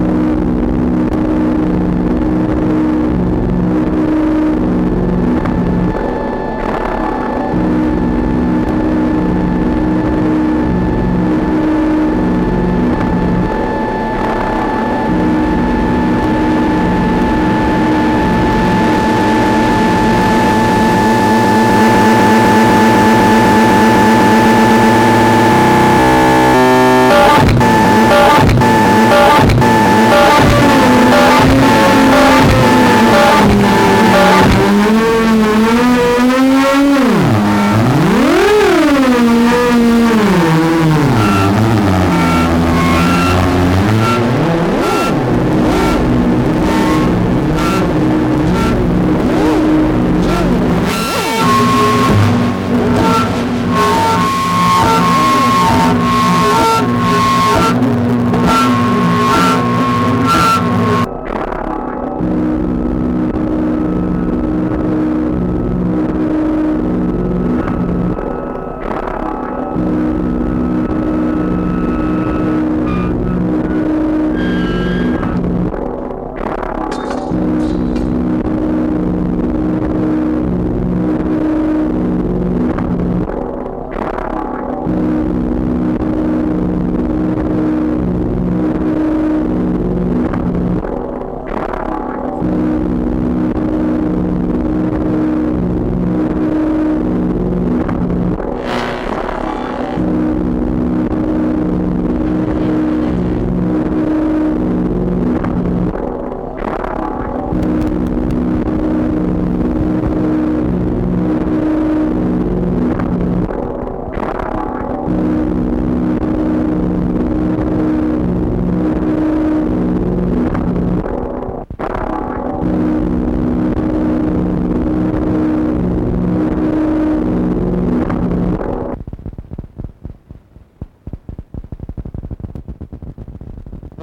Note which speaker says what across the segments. Speaker 1: Thank you.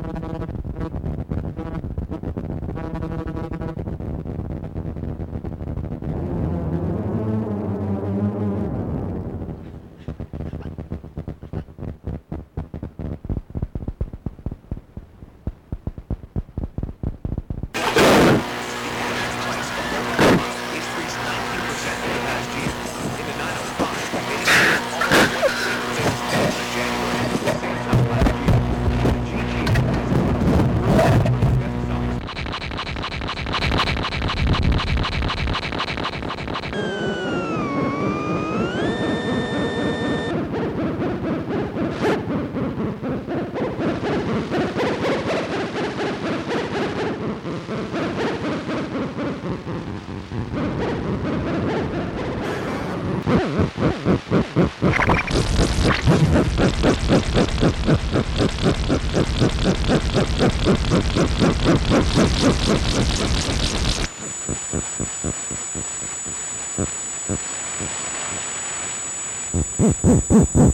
Speaker 1: ¡Gracias Uh, uh, uh, uh.